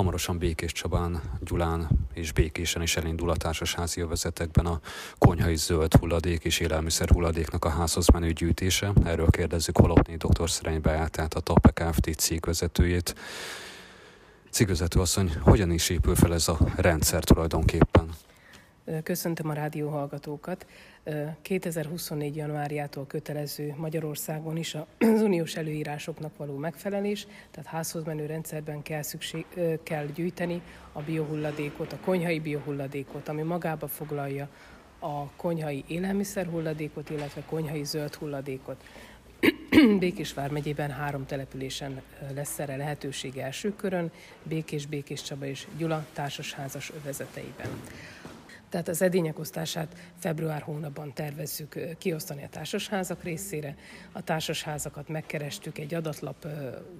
Hamarosan Békés Csabán, Gyulán és Békésen is elindul a társasházi övezetekben a konyhai zöld hulladék és élelmiszer hulladéknak a házhoz menő gyűjtése. Erről kérdezzük Holopné dr. Szereny Beátát, a TAPE Kft. cégvezetőjét. Cégvezető asszony, hogyan is épül fel ez a rendszer tulajdonképpen? Köszöntöm a rádió hallgatókat. 2024. januárjától kötelező Magyarországon is az uniós előírásoknak való megfelelés, tehát házhoz menő rendszerben kell, szükség, kell gyűjteni a biohulladékot, a konyhai biohulladékot, ami magába foglalja a konyhai élelmiszerhulladékot, illetve konyhai zöld hulladékot. Békés vármegyében három településen lesz erre lehetőség első körön, Békés, Békés Csaba és Gyula társasházas övezeteiben. Tehát az edények osztását február hónapban tervezzük kiosztani a társasházak részére. A társasházakat megkerestük egy adatlap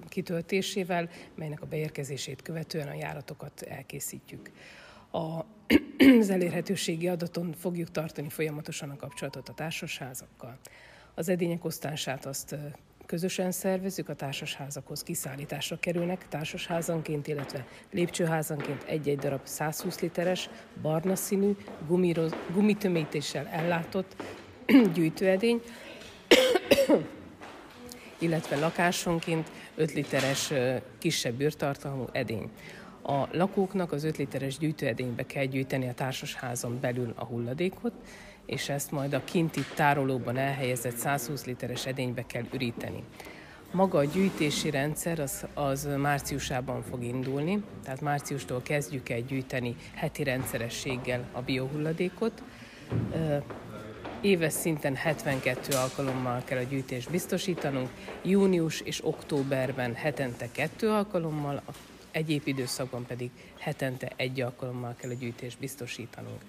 kitöltésével, melynek a beérkezését követően a járatokat elkészítjük. A, az elérhetőségi adaton fogjuk tartani folyamatosan a kapcsolatot a társasházakkal. Az edények osztását azt közösen szervezzük, a társasházakhoz kiszállításra kerülnek társasházanként, illetve lépcsőházanként egy-egy darab 120 literes, barna színű, gumitömítéssel ellátott gyűjtőedény, illetve lakásonként 5 literes kisebb bőrtartalmú edény. A lakóknak az 5 literes gyűjtőedénybe kell gyűjteni a társasházon belül a hulladékot, és ezt majd a kinti tárolóban elhelyezett 120 literes edénybe kell üríteni. Maga a gyűjtési rendszer az, az márciusában fog indulni, tehát márciustól kezdjük el gyűjteni heti rendszerességgel a biohulladékot. Éves szinten 72 alkalommal kell a gyűjtést biztosítanunk, június és októberben hetente kettő alkalommal, egyéb időszakban pedig hetente egy alkalommal kell a gyűjtést biztosítanunk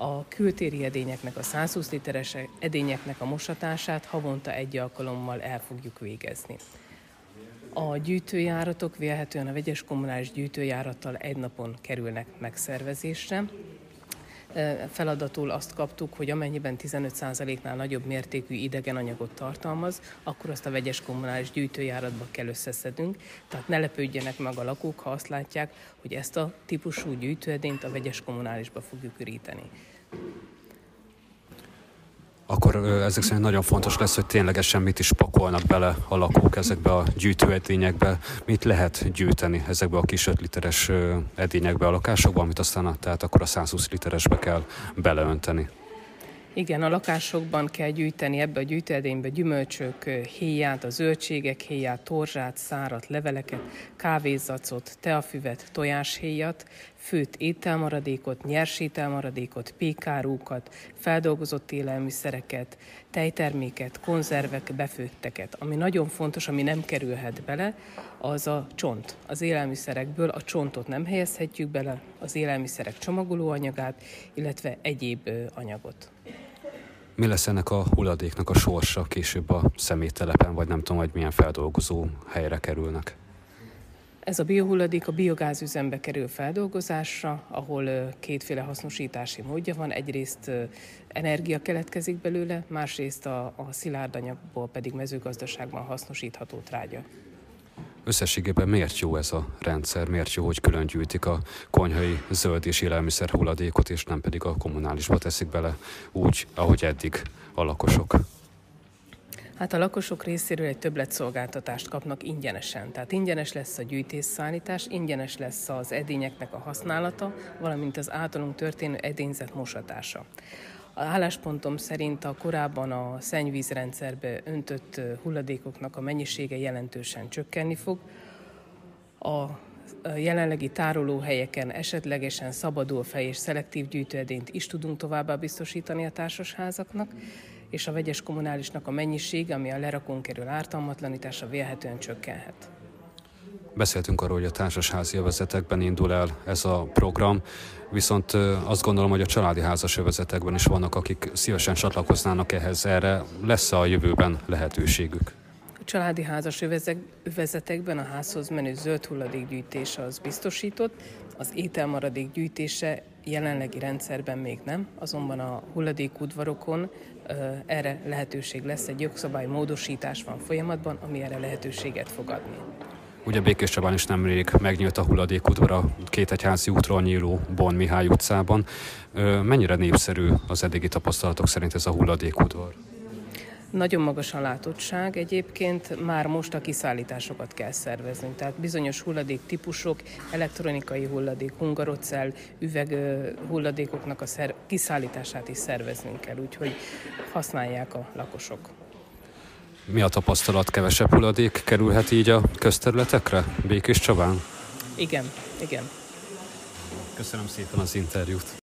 a kültéri edényeknek, a 120 literes edényeknek a mosatását havonta egy alkalommal el fogjuk végezni. A gyűjtőjáratok vélhetően a vegyes kommunális gyűjtőjárattal egy napon kerülnek megszervezésre. Feladatul azt kaptuk, hogy amennyiben 15%-nál nagyobb mértékű idegen anyagot tartalmaz, akkor azt a vegyes kommunális gyűjtőjáratba kell összeszednünk, tehát ne lepődjenek meg a lakók, ha azt látják, hogy ezt a típusú gyűjtőedényt a vegyes kommunálisba fogjuk üríteni akkor ezek szerint nagyon fontos lesz, hogy ténylegesen mit is pakolnak bele a lakók ezekbe a gyűjtőedényekbe, mit lehet gyűjteni ezekbe a kis 5 literes edényekbe a lakásokban, amit aztán tehát akkor a 120 literesbe kell beleönteni. Igen, a lakásokban kell gyűjteni ebbe a gyűjtőedénybe gyümölcsök héját, a zöldségek héját, torzsát, szárat, leveleket, kávézacot, teafüvet, tojáshéjat, főt ételmaradékot, nyers ételmaradékot, pékárúkat, feldolgozott élelmiszereket, tejterméket, konzervek, befőtteket. Ami nagyon fontos, ami nem kerülhet bele, az a csont. Az élelmiszerekből a csontot nem helyezhetjük bele, az élelmiszerek csomagolóanyagát, illetve egyéb anyagot. Mi lesz ennek a hulladéknak a sorsa később a szeméttelepen, vagy nem tudom, hogy milyen feldolgozó helyre kerülnek? Ez a biohulladék a biogázüzembe kerül feldolgozásra, ahol kétféle hasznosítási módja van. Egyrészt energia keletkezik belőle, másrészt a, a szilárd pedig mezőgazdaságban hasznosítható trágya. Összességében miért jó ez a rendszer, miért jó, hogy külön gyűjtik a konyhai zöld és élelmiszer hulladékot, és nem pedig a kommunálisba teszik bele úgy, ahogy eddig a lakosok? Hát a lakosok részéről egy többletszolgáltatást kapnak ingyenesen. Tehát ingyenes lesz a gyűjtésszállítás, ingyenes lesz az edényeknek a használata, valamint az általunk történő edényzet mosatása. A álláspontom szerint a korábban a szennyvízrendszerbe öntött hulladékoknak a mennyisége jelentősen csökkenni fog. A jelenlegi tárolóhelyeken esetlegesen szabadul fej és szelektív gyűjtőedényt is tudunk továbbá biztosítani a társasházaknak, és a vegyes kommunálisnak a mennyiség, ami a lerakón kerül ártalmatlanítása vélhetően csökkenhet. Beszéltünk arról, hogy a társasházi övezetekben indul el ez a program, viszont azt gondolom, hogy a családi házas övezetekben is vannak, akik szívesen csatlakoznának ehhez. Erre lesz a jövőben lehetőségük? A családi házas övezetekben a házhoz menő zöld hulladékgyűjtés az biztosított, az ételmaradék gyűjtése jelenlegi rendszerben még nem, azonban a hulladékudvarokon erre lehetőség lesz, egy jogszabály módosítás van folyamatban, ami erre lehetőséget fog adni. Ugye Békés Csabán is nemrég megnyílt a hulladékudvar a két egyházi útról nyíló Bon Mihály utcában. Mennyire népszerű az eddigi tapasztalatok szerint ez a hulladékudvar? Nagyon magas a látottság, egyébként már most a kiszállításokat kell szerveznünk, tehát bizonyos hulladék típusok, elektronikai hulladék, hungarocell, üveg hulladékoknak a szer- kiszállítását is szerveznünk kell, úgyhogy használják a lakosok. Mi a tapasztalat? Kevesebb hulladék kerülhet így a közterületekre Békés Csabán? Igen, igen. Köszönöm szépen az interjút.